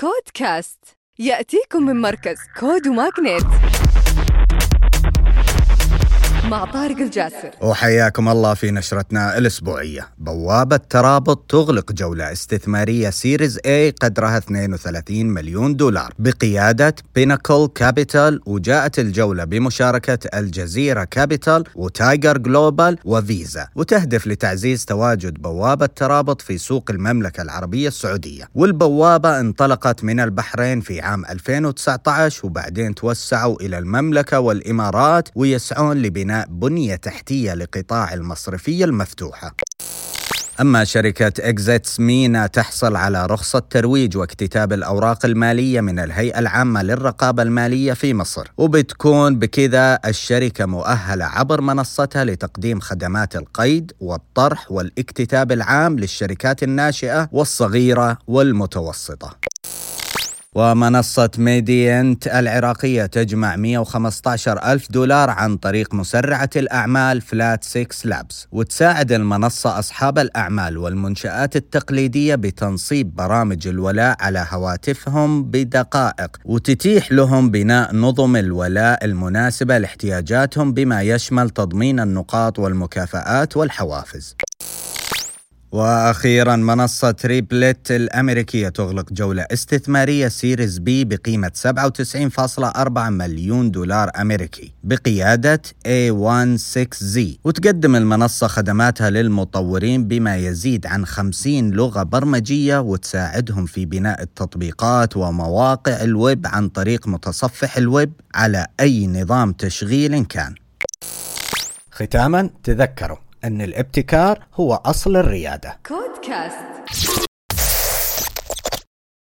كودكاست. يأتيكم من مركز كود و MAGNiTT مع طارق الجاسر. وحياكم الله في نشرتنا الأسبوعية. بوابة ترابط تغلق جولة استثمارية Series A قدرها 32 مليون دولار. بقيادة Pinnacle Capital وجاءت الجولة بمشاركة الجزيرة كابيتال و Tiger Global و Visa. وتهدف لتعزيز تواجد بوابة ترابط في سوق المملكة العربية السعودية. والبوابة انطلقت من البحرين في عام 2019 وبعدين توسعوا إلى المملكة والإمارات ويسعون لبناء بنية تحتية لقطاع المصرفية المفتوحة. أما شركة إكزيتس مينا تحصل على رخصة ترويج واكتتاب الأوراق المالية من الهيئة العامة للرقابة المالية في مصر. وبتكون بكذا الشركة مؤهلة عبر منصتها لتقديم خدمات القيد والطرح والاكتتاب العام للشركات الناشئة والصغيرة والمتوسطة. ومنصة ميدينت العراقية تجمع 115 ألف دولار عن طريق مسرعة الأعمال Flat6Labs وتساعد المنصة أصحاب الأعمال والمنشآت التقليدية بتنصيب برامج الولاء على هواتفهم بدقائق وتتيح لهم بناء نظم الولاء المناسبة لاحتياجاتهم بما يشمل تضمين النقاط والمكافآت والحوافز. وأخيرا منصة Replit الأمريكية تغلق جولة استثمارية Series B بقيمة 97.4 مليون دولار أمريكي بقيادة A16Z وتقدم المنصة خدماتها للمطورين بما يزيد عن 50 لغة برمجية وتساعدهم في بناء التطبيقات ومواقع الويب عن طريق متصفح الويب على أي نظام تشغيل كان. ختاما تذكروا. أن الابتكار هو أصل الريادة. كودكاست.